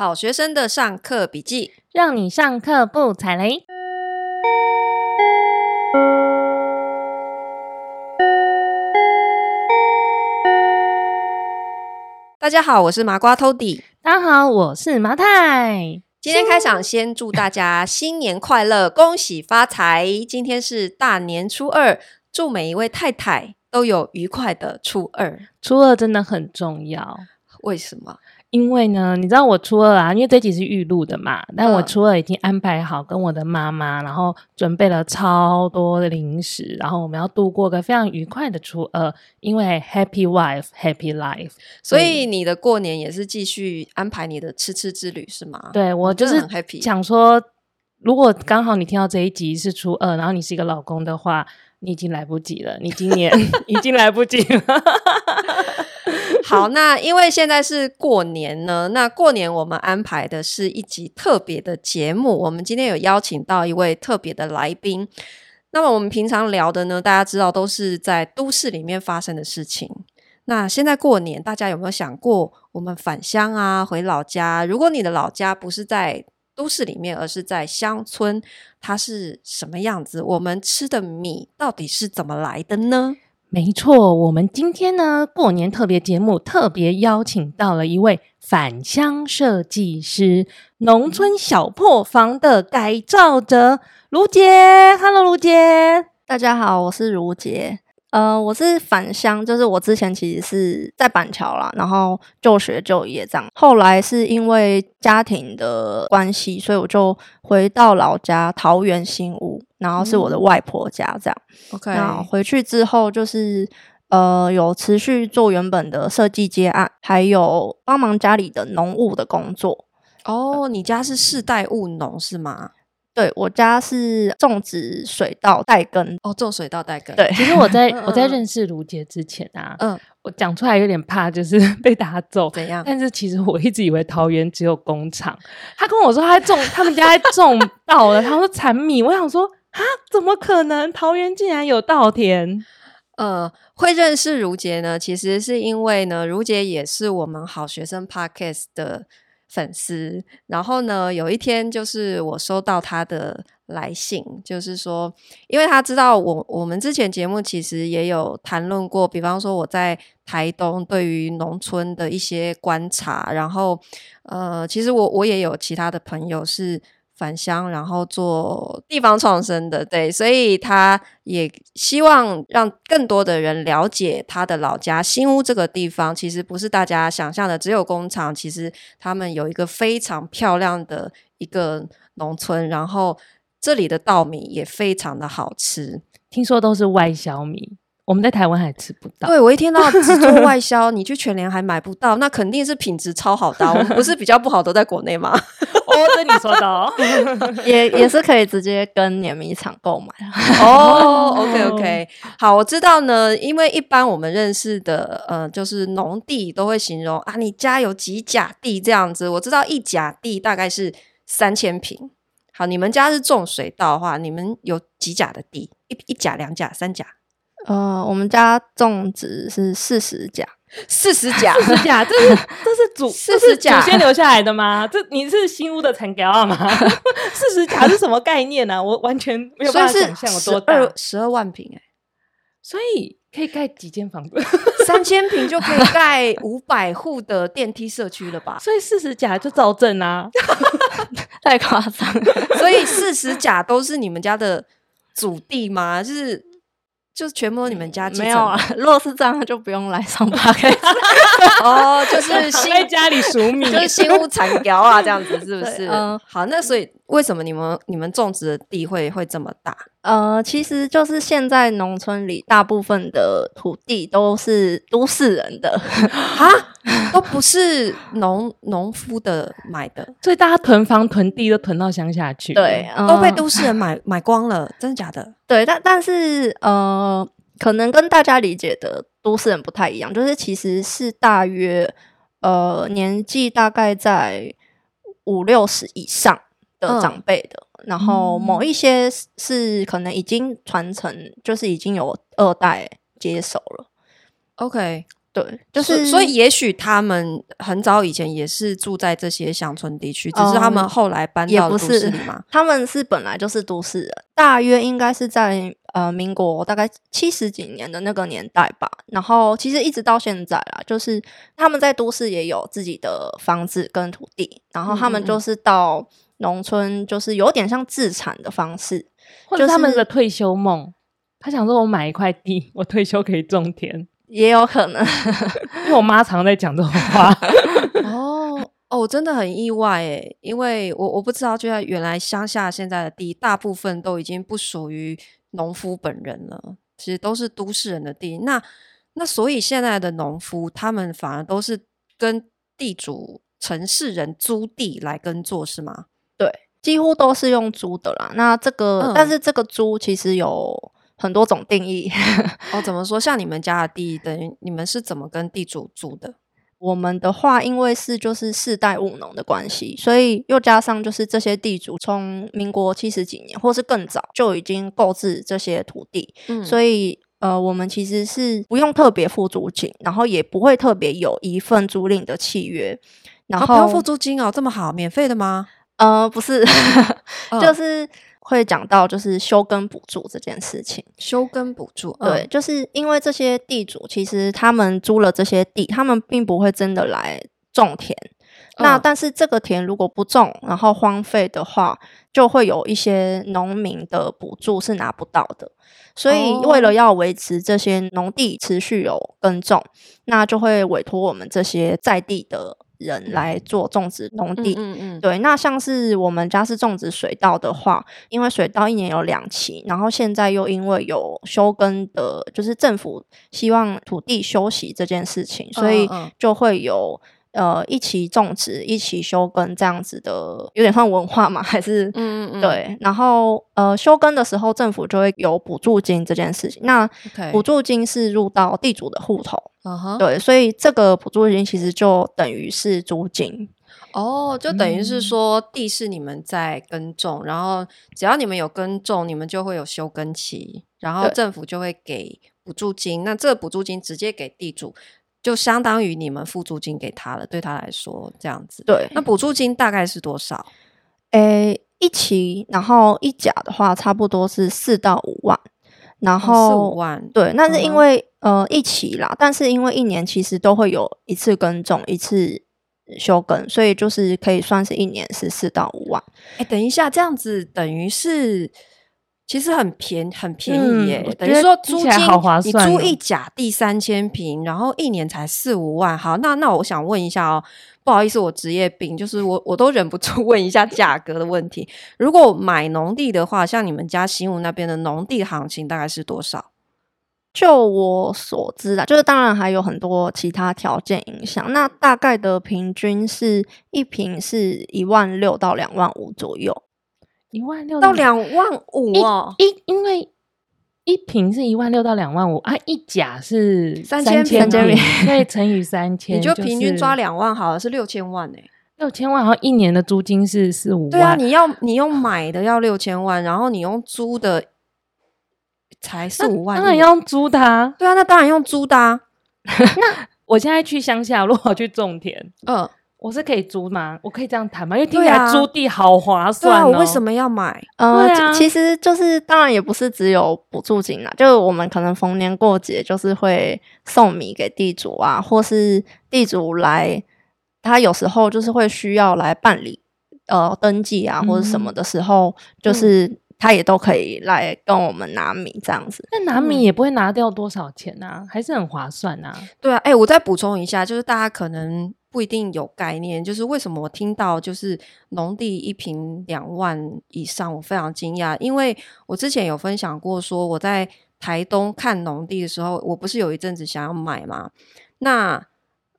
好学生的上课笔记，让你上课不踩雷。大家好，我是麻瓜 Tody。大家好，我是麻太。今天开场，先祝大家新年快乐，恭喜发财。今天是大年初二，祝每一位太太都有愉快的初二。初二真的很重要，为什么？因为呢，你知道我初二啊，因为这集是预录的嘛，但我初二已经安排好跟我的妈妈，然后准备了超多的零食，然后我们要度过个非常愉快的初二，因为 Happy Wife Happy Life，所以你的过年也是继续安排你的吃吃之旅是吗？对，我就是想说，如果刚好你听到这一集是初二，然后你是一个老公的话，你已经来不及了，你今年 已经来不及了。好，那因为现在是过年呢，那过年我们安排的是一集特别的节目。我们今天有邀请到一位特别的来宾。那么我们平常聊的呢，大家知道都是在都市里面发生的事情。那现在过年，大家有没有想过，我们返乡啊，回老家？如果你的老家不是在都市里面，而是在乡村，它是什么样子？我们吃的米到底是怎么来的呢？没错，我们今天呢，过年特别节目特别邀请到了一位返乡设计师，农村小破房的改造者如洁。Hello，如洁，大家好，我是如洁。呃，我是返乡，就是我之前其实是在板桥啦，然后就学就业这样。后来是因为家庭的关系，所以我就回到老家桃园新屋，然后是我的外婆家这样。OK，、嗯、然后回去之后就是呃有持续做原本的设计接案，还有帮忙家里的农务的工作。哦，你家是世代务农是吗？对，我家是种植水稻带耕哦，种水稻带耕。对，其实我在我在认识卢杰之前啊，嗯，我讲出来有点怕，就是 被打走怎样？但是其实我一直以为桃园只有工厂。他跟我说他种，他们家在种稻了，他说产米。我想说啊，怎么可能？桃园竟然有稻田？呃，会认识如洁呢，其实是因为呢，如洁也是我们好学生 Podcast 的。粉丝，然后呢，有一天就是我收到他的来信，就是说，因为他知道我我们之前节目其实也有谈论过，比方说我在台东对于农村的一些观察，然后呃，其实我我也有其他的朋友是。返乡，然后做地方创生的，对，所以他也希望让更多的人了解他的老家新屋这个地方，其实不是大家想象的只有工厂，其实他们有一个非常漂亮的一个农村，然后这里的稻米也非常的好吃，听说都是外销米。我们在台湾还吃不到。对，我一听到 只做外销，你去全联还买不到，那肯定是品质超好的。我们不是比较不好都在国内吗？哦，这你说的哦，也也是可以直接跟碾米厂购买。哦，OK OK，好，我知道呢，因为一般我们认识的，呃，就是农地都会形容啊，你家有几甲地这样子。我知道一甲地大概是三千平。好，你们家是种水稻的话，你们有几甲的地？一一甲、两甲、三甲？呃，我们家种植是四十甲，四十甲，四十甲，这是 这是祖四十甲祖先留下来的吗？这你是新屋的产业吗？四十甲是什么概念呢、啊？我完全没有办法想象有多大，十二万平哎，所以可以盖几间房子？三千平就可以盖五百户的电梯社区了吧？所以四十甲就造镇啊，太夸张。所以四十甲都是你们家的祖地吗？就是。就是全部都你们家没有啊？如果是这样，就不用来上班。哦，就是新在家里数米，就是新屋产苗啊，这样子是不是？嗯，好，那所以为什么你们你们种植的地会会这么大？呃，其实就是现在农村里大部分的土地都是都市人的。啊，都不是农农夫的买的，所以大家囤房囤地都囤到乡下去，对，呃、都被都市人买 买光了，真的假的？对，但但是呃，可能跟大家理解的都市人不太一样，就是其实是大约呃年纪大概在五六十以上的长辈的。嗯然后某一些是可能已经传承，就是已经有二代接手了。OK，对，就是所以也许他们很早以前也是住在这些乡村地区，只是他们后来搬到都市里嘛。他们是本来就是都市人，大约应该是在呃民国大概七十几年的那个年代吧。然后其实一直到现在啦，就是他们在都市也有自己的房子跟土地，然后他们就是到农村，就是有点像自产的方式，或者他们的退休梦。他想说：“我买一块地，我退休可以种田。”也有可能，因为我妈常在讲这种话。哦哦，我真的很意外诶，因为我我不知道，就在原来乡下现在的地，大部分都已经不属于农夫本人了，其实都是都市人的地。那那所以现在的农夫，他们反而都是跟地主、城市人租地来耕作，是吗？对，几乎都是用租的啦。那这个，嗯、但是这个租其实有。很多种定义哦，怎么说？像你们家的地，等于你们是怎么跟地主租的？我们的话，因为是就是世代务农的关系，所以又加上就是这些地主从民国七十几年，或是更早就已经购置这些土地，嗯，所以呃，我们其实是不用特别付租金，然后也不会特别有一份租赁的契约，然后、哦、不用付租金哦，这么好，免费的吗？呃，不是，就是。会讲到就是休耕补助这件事情，休耕补助，对，就是因为这些地主其实他们租了这些地，他们并不会真的来种田，嗯、那但是这个田如果不种，然后荒废的话，就会有一些农民的补助是拿不到的，所以为了要维持这些农地持续有耕种，那就会委托我们这些在地的。人来做种植农地，嗯嗯，嗯，对。那像是我们家是种植水稻的话，因为水稻一年有两期，然后现在又因为有休耕的，就是政府希望土地休息这件事情，所以就会有。呃，一起种植，一起休耕，这样子的，有点像文化嘛？还是嗯嗯对。然后呃，休耕的时候，政府就会有补助金这件事情。那补助金是入到地主的户头，Okay. 对，所以这个补助金其实就等于是租金。哦，就等于是说地是你们在耕种，嗯、然后只要你们有耕种，你们就会有休耕期，然后政府就会给补助金。那这个补助金直接给地主。就相当于你们付租金给他了，对他来说这样子。对，那补助金大概是多少？诶、欸，一期，然后一甲的话，差不多是四到五万。然后、哦、四五万，对，那是因为、嗯、呃一期啦，但是因为一年其实都会有一次耕种，一次休耕，所以就是可以算是一年是四到五万。哎、欸，等一下，这样子等于是。其实很便很便宜耶，嗯、等于说租金好划算，你租一甲地三千平，然后一年才四五万。好，那那我想问一下哦，不好意思，我职业病，就是我我都忍不住问一下价格的问题。如果买农地的话，像你们家新屋那边的农地行情大概是多少？就我所知啊，就是当然还有很多其他条件影响。那大概的平均是一平是一万六到两万五左右。一万六到两万五哦，一因为一瓶是一万六到两万五啊，一甲是三千坪，所以乘以三千，你就平均抓两万好了，是六千万哎，六千万，然后一年的租金是四五万，对啊，你要你用买的要六千万，然后你用租的才四五万，当然要用租的啊，对啊，那当然用租的啊。那我现在去乡下，如果去种田，嗯。我是可以租吗？我可以这样谈吗？因为听起来租地好划算哦。对啊，我为什么要买？呃，啊、其实就是当然也不是只有补助金啦，就是我们可能逢年过节就是会送米给地主啊，或是地主来，他有时候就是会需要来办理呃登记啊或者什么的时候，嗯、就是他也都可以来跟我们拿米这样子。那拿米也不会拿掉多少钱啊，还是很划算啊。对啊，哎、欸，我再补充一下，就是大家可能。不一定有概念，就是为什么我听到就是农地一平两万以上，我非常惊讶，因为我之前有分享过，说我在台东看农地的时候，我不是有一阵子想要买吗？那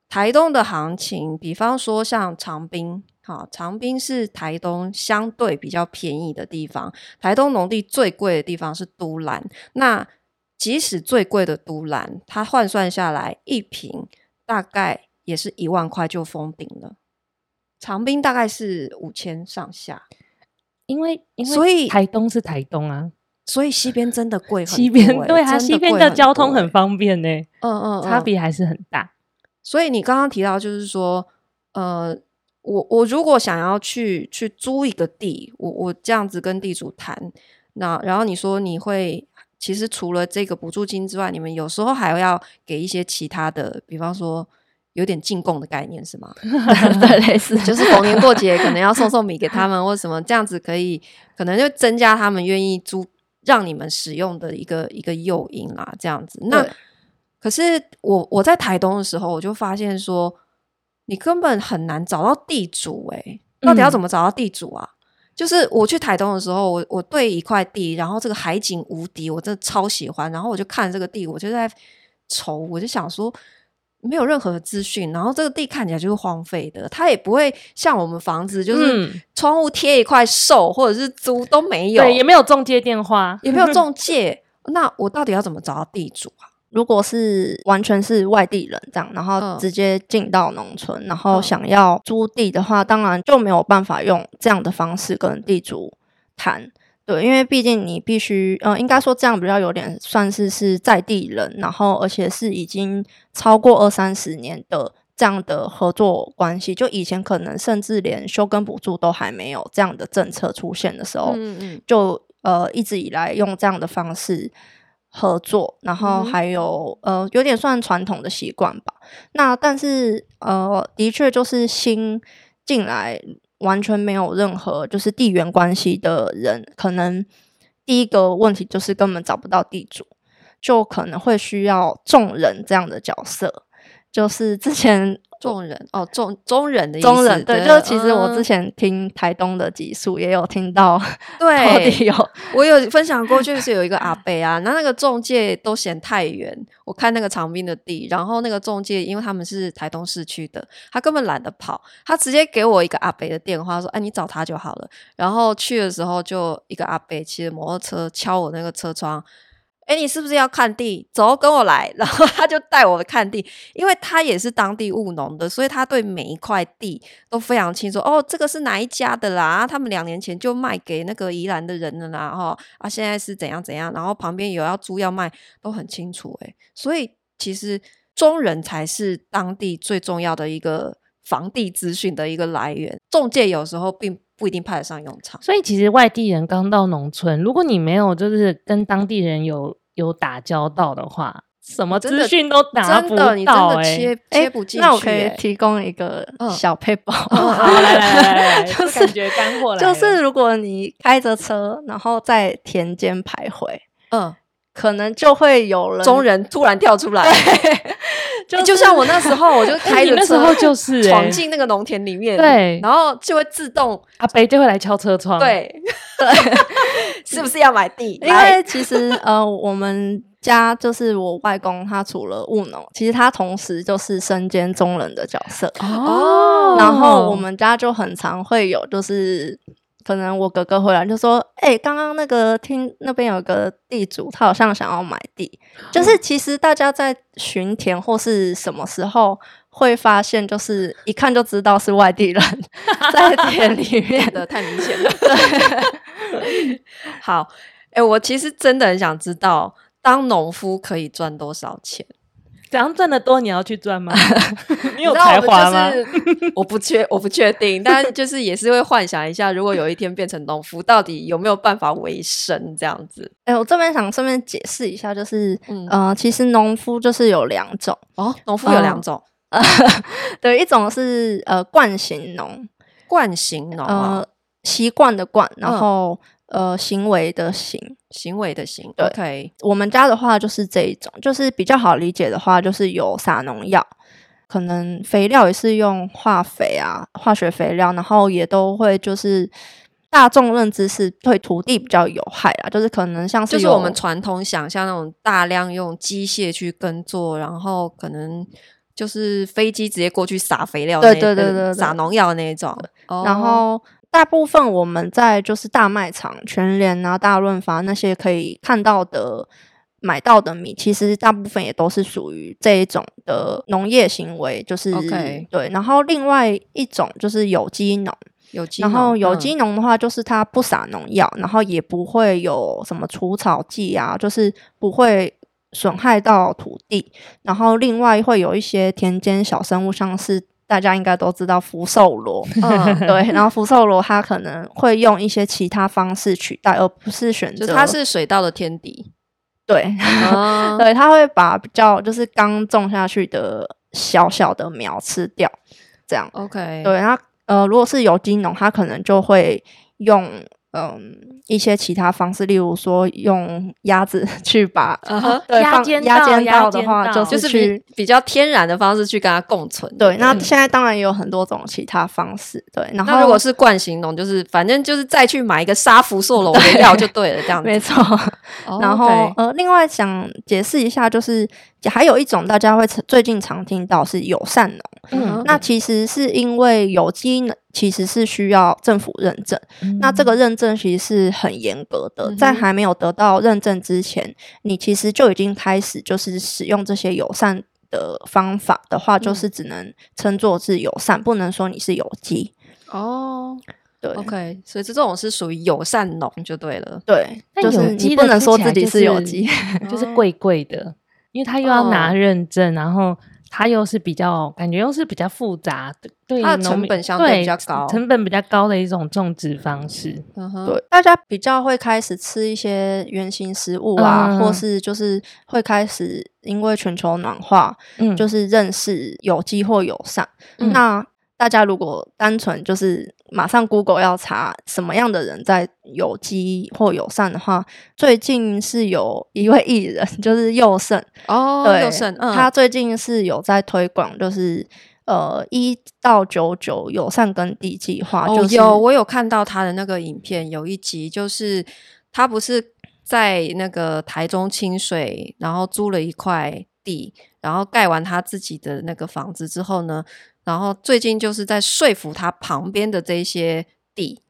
台东的行情，比方说像长滨，好，长滨是台东相对比较便宜的地方，台东农地最贵的地方是都兰，那即使最贵的都兰，它换算下来一平大概。也是一万块就封顶了，长滨大概是五千上下，因为因为所以台东是台东啊，所以西边真的贵西边对啊，西边的交通很方便呢、欸。嗯嗯，嗯，差别还是很大。所以你刚刚提到，就是说，呃，我我如果想要去去租一个地，我我这样子跟地主谈，那然后你说你会，其实除了这个补助金之外，你们有时候还要给一些其他的，比方说有点进贡的概念是吗？对，类似 就是逢年过节可能要送送米给他们，或什么这样子可以，可能就增加他们愿意租。让你们使用的一个一个诱因啦，这样子。那可是我我在台东的时候，我就发现说，你根本很难找到地主诶、欸，到底要怎么找到地主啊？嗯、就是我去台东的时候，我我对一块地，然后这个海景无敌，我真的超喜欢。然后我就看这个地，我就在愁，我就想说。没有任何的资讯，然后这个地看起来就是荒废的，它也不会像我们房子，就是窗户贴一块售或者是租都没有，对，也没有中介电话，也没有中 介。那我到底要怎么找到地主啊？如果是完全是外地人这样，然后直接进到农村，嗯，然后想要租地的话，当然就没有办法用这样的方式跟地主谈。对，因为毕竟你必须，嗯、呃，应该说这样比较有点算是是在地人，然后而且是已经超过二三十年的这样的合作关系。就以前可能甚至连休耕补助都还没有这样的政策出现的时候，嗯嗯，就呃一直以来用这样的方式合作，然后还有、嗯、呃有点算传统的习惯吧。那但是呃的确就是新进来。完全没有任何就是地缘关系的人，可能第一个问题就是根本找不到地主，就可能会需要众人这样的角色，就是之前。中人哦，中中人的意思，中人对，就是其实我之前听台东的集数也有听到，对，有我有分享过，就是有一个阿伯啊，那那个中介都嫌太远，我看那个长滨的地，然后那个中介因为他们是台东市区的，他根本懒得跑，他直接给我一个阿伯的电话，说，哎，你找他就好了。然后去的时候，就一个阿伯骑着摩托车敲我那个车窗。哎，你是不是要看地？走，跟我来。然后他就带我看地，因为他也是当地务农的，所以他对每一块地都非常清楚。哦，这个是哪一家的啦？他们两年前就卖给那个宜兰的人了啦。哈啊，现在是怎样怎样？然后旁边有要租要卖，都很清楚。哎，所以其实中人才是当地最重要的一个房地资讯的一个来源。中介有时候并不一定派得上用场，所以其实外地人刚到农村，如果你没有就是跟当地人有有打交道的话，什么资讯都打不到，欸，你真的切切不进去，欸。那我可以提供一个小撇步，来来来 来，就是感觉干货来。就是如果你开着车，然后在田间徘徊，嗯。可能就会有人中人突然跳出来，就是欸、就像我那时候，我就 开着车，那时候就是闯进那个农田里面，对，然后就会自动阿北就会来敲车窗，对对，是不是要买地？因为其实呃，我们家就是我外公，他除了务农，其实他同时就是身兼中人的角色哦。然后我们家就很常会有就是。可能我哥哥回来就说：“哎、欸，刚刚那个听那边有个地主，他好像想要买地。就是其实大家在巡田或是什么时候会发现，就是一看就知道是外地人 在田里面的，太明显了。对，好，哎、欸，我其实真的很想知道，当农夫可以赚多少钱？”怎样赚的多，你要去赚吗？你有才华吗？我不确，我不确定，但就是也是会幻想一下，如果有一天变成农夫，到底有没有办法维生这样子？哎、欸，我这边想顺便解释一下，就是，嗯，呃，其实农夫就是有两种哦，农夫有两种，呃，对，一种是呃惯行农，惯行农，呃，习惯的惯，然后。嗯呃，行为的行，行为的行。对，okay. 我们家的话就是这一种，就是比较好理解的话，就是有撒农药，可能肥料也是用化肥啊，化学肥料，然后也都会就是大众认知是对土地比较有害啊，就是可能像是就是我们传统想象那种大量用机械去耕作，然后可能就是飞机直接过去撒肥料，对对对对，对，撒农药那一种，然后。大部分我们在就是大卖场、全联啊、大润发那些可以看到的、买到的米，其实大部分也都是属于这一种的农业行为，就是、okay. 对。然后另外一种就是有机农，有机。然后有机农的话，就是它不撒农药，嗯，然后也不会有什么除草剂啊，就是不会损害到土地。然后另外会有一些田间小生物，像是大家应该都知道福寿螺，嗯，对。然后福寿螺它可能会用一些其他方式取代，而不是选择。它是水稻的天敌。对，哦、对，它会把比较就是刚种下去的小小的苗吃掉，这样。OK，对，然后呃，如果是有机农，它可能就会用。嗯，一些其他方式，例如说用鸭子 去把对，放鸭尖道的话，就是去比，比较天然的方式去跟它共存。对，那现在当然也有很多种其他方式。对，然后如果是惯行农，就是反正就是再去买一个杀福寿龙的药就对了，这样 子。没错。然后.呃，另外想解释一下，就是还有一种大家会最近常听到是友善农。嗯，那其实是因为有机呢。其实是需要政府认证，嗯，那这个认证其实是很严格的，嗯，在还没有得到认证之前，你其实就已经开始就是使用这些友善的方法的话，嗯，就是只能称作是友善，不能说你是有机。哦，对，OK，所以这种是属于友善农就对了。对，就是你不能说自己是有机，就是贵贵的，因为他又要拿认证，哦，然后。它又是比较感觉又是比较复杂的，对，它的成本相对比较高，成本比较高的一种种植方式。嗯哼，对，大家比较会开始吃一些原型食物啊，嗯、或是就是会开始因为全球暖化，嗯，就是认识有机或友善。嗯、那大家如果单纯就是马上 Google 要查什么样的人在有机或友善的话，最近是有一位艺人，就是佑胜哦，对，佑胜，嗯，他最近是有在推广，就是呃一到九九友善耕地计划。哦，就是，有我有看到他的那个影片，有一集就是他不是在那个台中清水，然后租了一块地，然后盖完他自己的那个房子之后呢。然后最近就是在说服他旁边的这些地，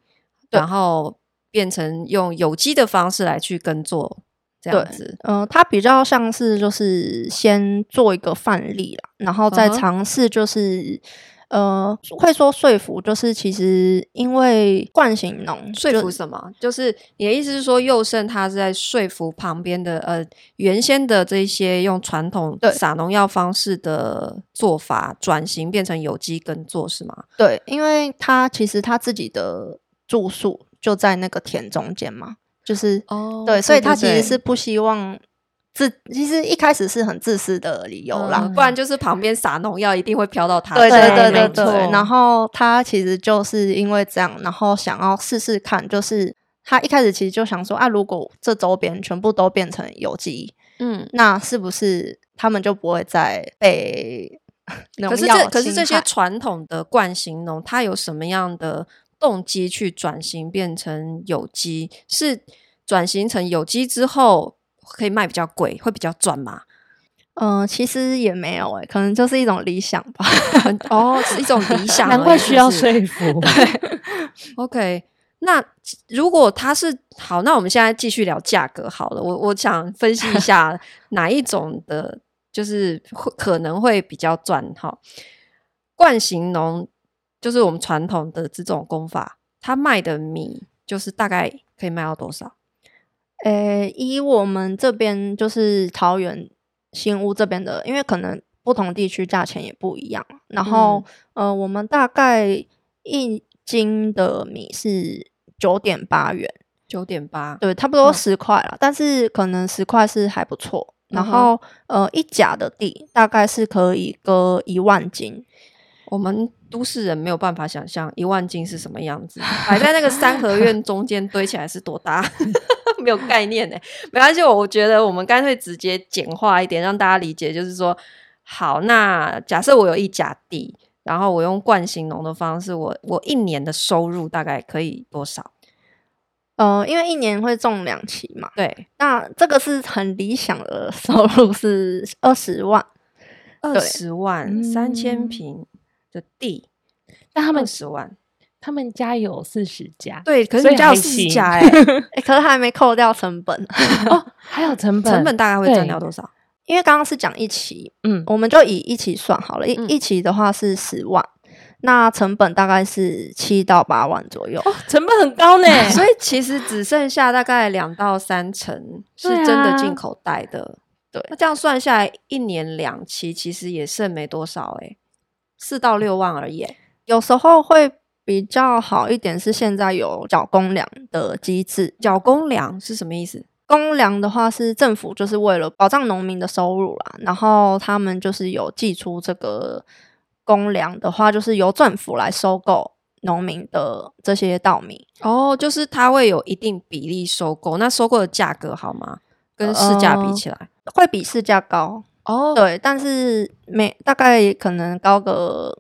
然后变成用有机的方式来去耕作，这样子。嗯、呃，他比较像是就是先做一个范例啦，然后再尝试就是。呃，会说说服，就是其实因为惯性农说服什么？就是你的意思是说，佑胜他是在说服旁边的呃原先的这些用传统撒农药方式的做法转型变成有机耕作是吗？对，因为他其实他自己的住宿就在那个田中间嘛，就是哦，对，所以他其实是不希望。自其实一开始是很自私的理由啦，嗯、不然就是旁边撒农药一定会飘到他。对对对对对，然后他其实就是因为这样，然后想要试试看，就是他一开始其实就想说啊，如果这周边全部都变成有机，嗯，那是不是他们就不会再被 农药？可是这可是这些传统的惯行农，它有什么样的动机去转型变成有机？是转型成有机之后？可以卖比较贵，会比较赚吗？嗯、呃，其实也没有诶、欸，可能就是一种理想吧。哦，是一种理 想，难怪需要说服。对，OK。那如果它是好，那我们现在继续聊价格好了。我我想分析一下 哪一种的，就是会可能会比较赚哈。惯行农就是我们传统的这种工法，它卖的米就是大概可以卖到多少？诶、欸，以我们这边就是桃园新屋这边的，因为可能不同地区价钱也不一样。然后，嗯、呃，我们大概一斤的米是九点八元，九点八，对，差不多十块了。但是可能十块是还不错。然后，呃，一甲的地大概是可以割一万斤。我们都市人没有办法想象一万斤是什么样子，摆在那个三合院中间堆起来是多大。没有概念呢，没关系。我觉得我们干脆直接简化一点，让大家理解。就是说，好，那假设我有一甲地，然后我用惯行农的方式，我我一年的收入大概可以多少？呃，因为一年会种两期嘛，对。那这个是很理想的收入是二十万，二十万三千坪的地，但他们十万。他们家有四十家，对，可是你家有四十家哎、欸欸，可是还没扣掉成本 哦，还有成本，成本大概会占掉多少？因为刚刚是讲一期，嗯，我们就以一期算好了，一、嗯、一期的话是十万，那成本大概是七到八万左右，哦，成本很高呢。所以其实只剩下大概两到三成是真的进口袋的。对，啊、对，那这样算下来，一年两期其实也剩没多少诶，四到六万而已。有时候会比较好一点，是现在有缴公粮的机制。缴公粮是什么意思？公粮的话是政府就是为了保障农民的收入啦，然后他们就是有寄出这个公粮的话，就是由政府来收购农民的这些稻米。哦，就是它会有一定比例收购，那收购的价格好吗？跟市价比起来，呃、会比市价高哦。对，但是每大概可能高个。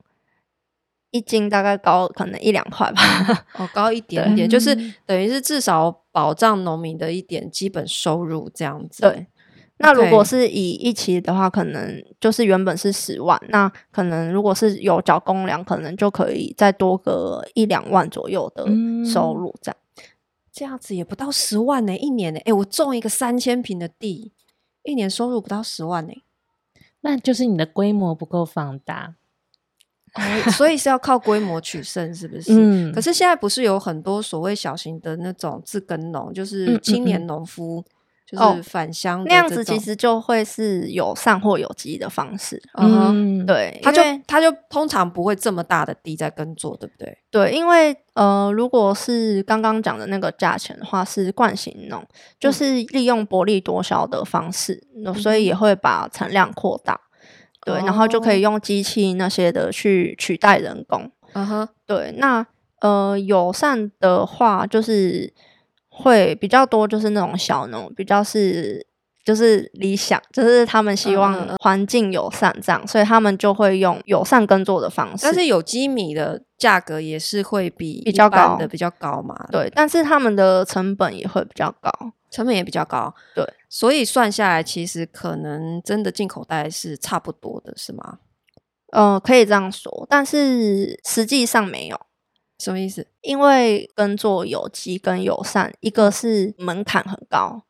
一斤大概高可能一两块吧，哦，高一点点，就是等于是至少保障农民的一点基本收入这样子。对，那如果是以一期的话，可能就是原本是十万，那可能如果是有缴公粮，可能就可以再多个一两万左右的收入这样。嗯，这样子也不到十万呢，一年呢，哎，我种一个三千平的地，一年收入不到十万呢，那就是你的规模不够放大。哦，所以是要靠规模取胜，是不是？嗯。可是现在不是有很多所谓小型的那种自耕农，就是青年农夫，就是返乡那样子，其实就会是有善或有机的方式。嗯，对，他就他就通常不会这么大的地在耕作，对不对？对，因为呃，如果是刚刚讲的那个价钱的话，是惯性农，就是利用薄利多销的方式，嗯、所以也会把产量扩大。对，然后就可以用机器那些的去取代人工。嗯哼，对，那呃友善的话，就是会比较多，就是那种小农，比较是就是理想，就是他们希望环境友善这样，所以他们就会用友善耕作的方式。但是有机米的价格也是会比比较高的比较高嘛？对，但是他们的成本也会比较高。成本也比较高，对，所以算下来，其实可能真的进口袋是差不多的，是吗？呃，可以这样说，但是实际上没有。什么意思？因为耕作有机跟友善，一个是门槛很高。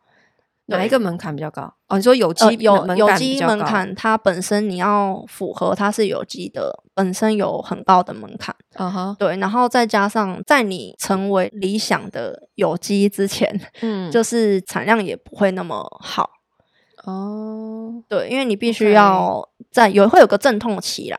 哪一个门槛比较高？哦，你说有机、呃、有有机门槛，它本身你要符合它是有机的，本身有很高的门槛。嗯哼，对，然后再加上在你成为理想的有机之前，嗯，就是产量也不会那么好。哦，对，因为你必须要在有会有个阵痛期啦。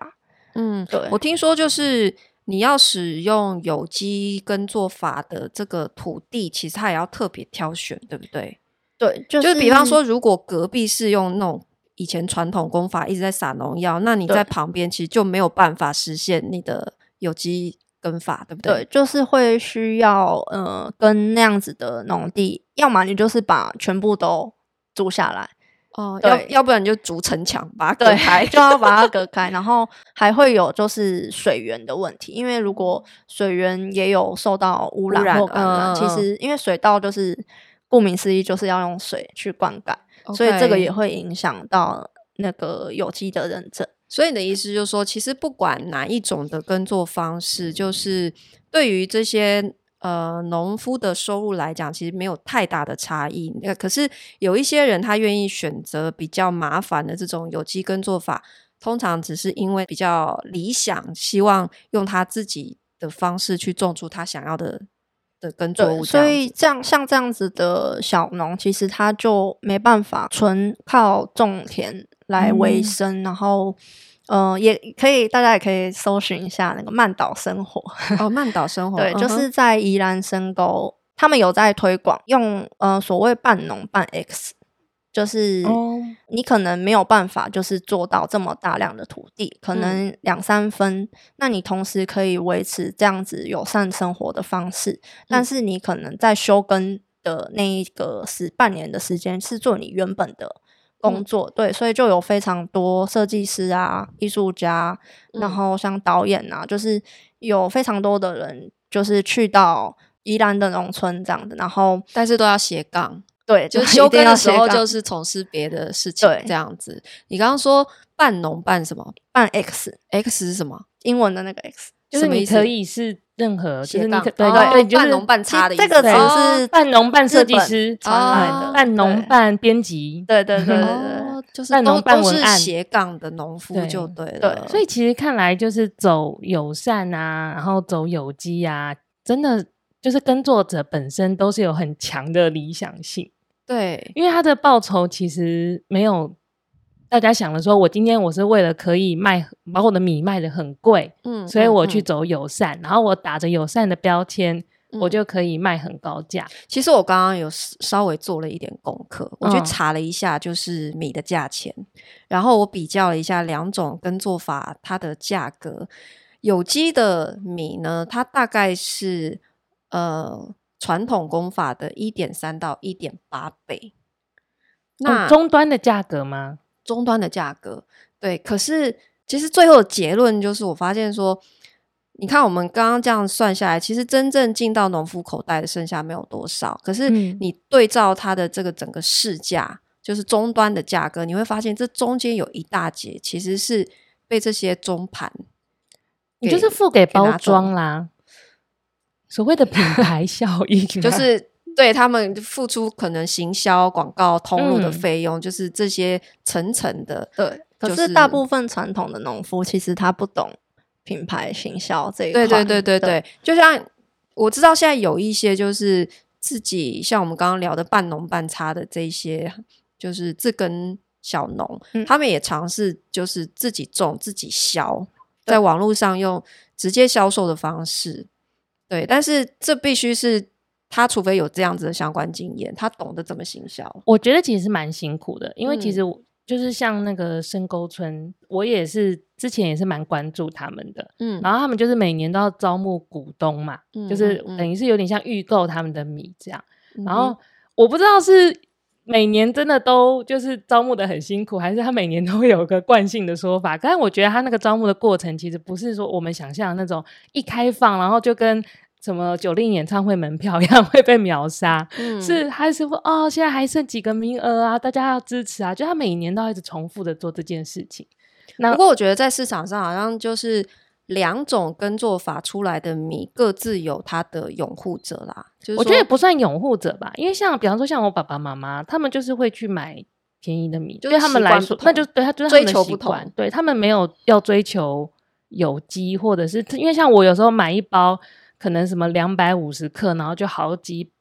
嗯，对，我听说就是你要使用有机耕作法的这个土地，其实它也要特别挑选，对不对？对，就是、就是比方说，如果隔壁是用那种以前传统工法一直在撒农药，那你在旁边其实就没有办法实现你的有机耕法，对不对？对，就是会需要呃，跟那样子的农地，要么你就是把全部都租下来，哦，要要不然就筑城墙把它隔开，就要把它隔开，然后还会有就是水源的问题，因为如果水源也有受到污染或感染，嗯、其实因为水稻就是。顾名思义，就是要用水去灌溉，Okay. 所以这个也会影响到那个有机的认证。所以你的意思就是说，其实不管哪一种的耕作方式，就是对于这些呃农夫的收入来讲，其实没有太大的差异。那可是有一些人他愿意选择比较麻烦的这种有机耕作法，通常只是因为比较理想，希望用他自己的方式去种出他想要的。的耕作物，所以这样像这样子的小农，其实他就没办法纯靠种田来维生。嗯、然后，呃，也可以大家也可以搜寻一下那个曼岛生活哦，曼岛生活，对，嗯、就是在宜兰深沟，他们有在推广用呃所谓半农半 X。就是你可能没有办法，就是做到这么大量的土地，可能两三分。嗯、那你同时可以维持这样子友善生活的方式，嗯、但是你可能在休耕的那一个是半年的时间是做你原本的工作，嗯、对，所以就有非常多设计师啊、艺术家，嗯、然后像导演啊，就是有非常多的人，就是去到宜兰的农村这样的，然后但是都要斜杠。对，就是休耕的时候就是从事别的事情，这样子。你刚刚说半农半什么？半 X，X 是什么？英文的那个 X，就是你可以是任何，就是你可对对对，半农半差的意思。这个词是半农半设计师传来的，半农半编辑。对对对对对，就是半农半都文案是斜杠的农夫就对了。对所以其实看来就是走友善啊，然后走有机啊，真的就是耕作者本身都是有很强的理想性。对，因为他的报酬其实没有大家想了说，我今天我是为了可以卖把我的米卖的很贵，嗯，所以我去走友善，然后我打着友善的标签，嗯我就可以卖很高价。其实我刚刚有稍微做了一点功课，我去嗯查了一下，就是米的价钱，然后我比较了一下两种耕作法它的价格。有机的米呢，它大概是呃传统工法的一点三到一点八倍。那哦终端的价格吗？终端的价格，对。可是其实最后的结论就是，我发现说，你看我们刚刚这样算下来，其实真正进到农夫口袋的剩下没有多少。可是嗯你对照它的这个整个市价，就是终端的价格，你会发现这中间有一大截其实是被这些中盘，你就是付给包装啦，所谓的品牌效应啊，就是对他们付出可能行销、广告、通路的嗯费用，就是这些层层的。对，可就是是大部分传统的农夫其实他不懂品牌行销这一块。对对对对对，就像我知道现在有一些就是自己像我们刚刚聊的半农半差的这一些，就是自耕小农，嗯他们也尝试就是自己种自己销，在网络上用直接销售的方式。对，但是这必须是他，除非有这样子的相关经验，他懂得怎么行销。我觉得其实是蛮辛苦的，因为其嗯实我就是像那个深沟村，我也是之前也是蛮关注他们的，嗯然后他们就是每年都要招募股东嘛，嗯就是等于是有点像预购他们的米这样。嗯然后我不知道是每年真的都就是招募的很辛苦，还是他每年都会有个惯性的说法。但是我觉得他那个招募的过程其实不是说我们想象的那种一开放，然后就跟什么九令演唱会门票一样会被秒杀。嗯是还是说哦，现在还剩几个名额啊，大家要支持啊！就他每年都要一直重复的做这件事情。那不过我觉得在市场上好像就是两种耕作法出来的米，各自有它的拥护者啦。就是我觉得也不算拥护者吧，因为像比方说像我爸爸妈妈，他们就是会去买便宜的米，就对他们来说那就对他追求不同对他们没有要追求有机，或者是因为像我有时候买一包可能什么两百五十克，然后就好几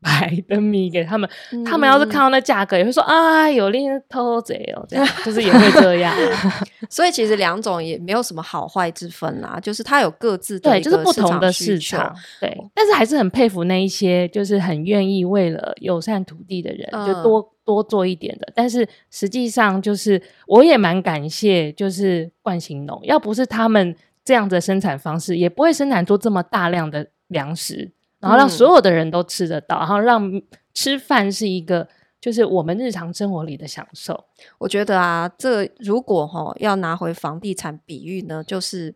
百的米给他们，他们要是看到那价格，也会说啊，有令偷贼哦，这样。就是也会这样啊。所以其实两种也没有什么好坏之分啦，就是它有各自的对，就是不同的市场，对，但是还是很佩服那一些就是很愿意为了友善土地的人，嗯。就多多做一点的。但是实际上，就是我也蛮感谢，就是冠行农，要不是他们这样的生产方式，也不会生产出这么大量的粮食，然后让所有的人都吃得到，然后让吃饭是一个就是我们日常生活里的享受。我觉得啊，这如果哈要拿回房地产比喻呢，就是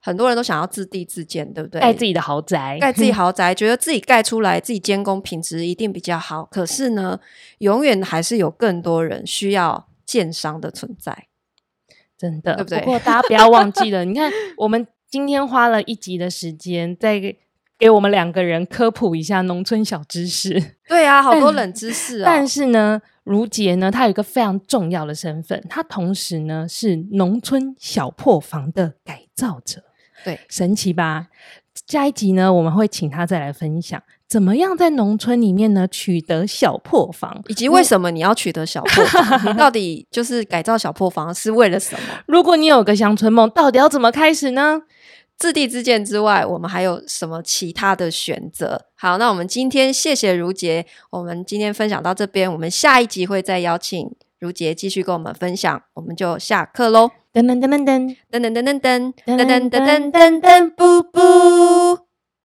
很多人都想要自地自建，对不对？盖自己的豪宅，盖自己 豪宅，觉得自己盖出来，自己监工品质一定比较好。可是呢，永远还是有更多人需要建商的存在。真的，对不对过大家不要忘记了，你看 我们今天花了一集的时间，在给我们两个人科普一下农村小知识。对啊，好多冷知识啊、但是呢，如杰呢，他有一个非常重要的身份，他同时呢是农村小破房的改造者。对，神奇吧？下一集呢，我们会请他再来分享，怎么样在农村里面呢取得小破房，以及为什么你要取得小破房？你到底就是改造小破房是为了什么？如果你有个乡村梦，到底要怎么开始呢？自地自建之外，我们还有什么其他的选择？好，那我们今天谢谢如杰，我们今天分享到这边，我们下一集会再邀请如杰继续跟我们分享，我们就下课喽！噔噔噔噔噔。噔噔噔噔噔噔噔噔噔噔噔，布布。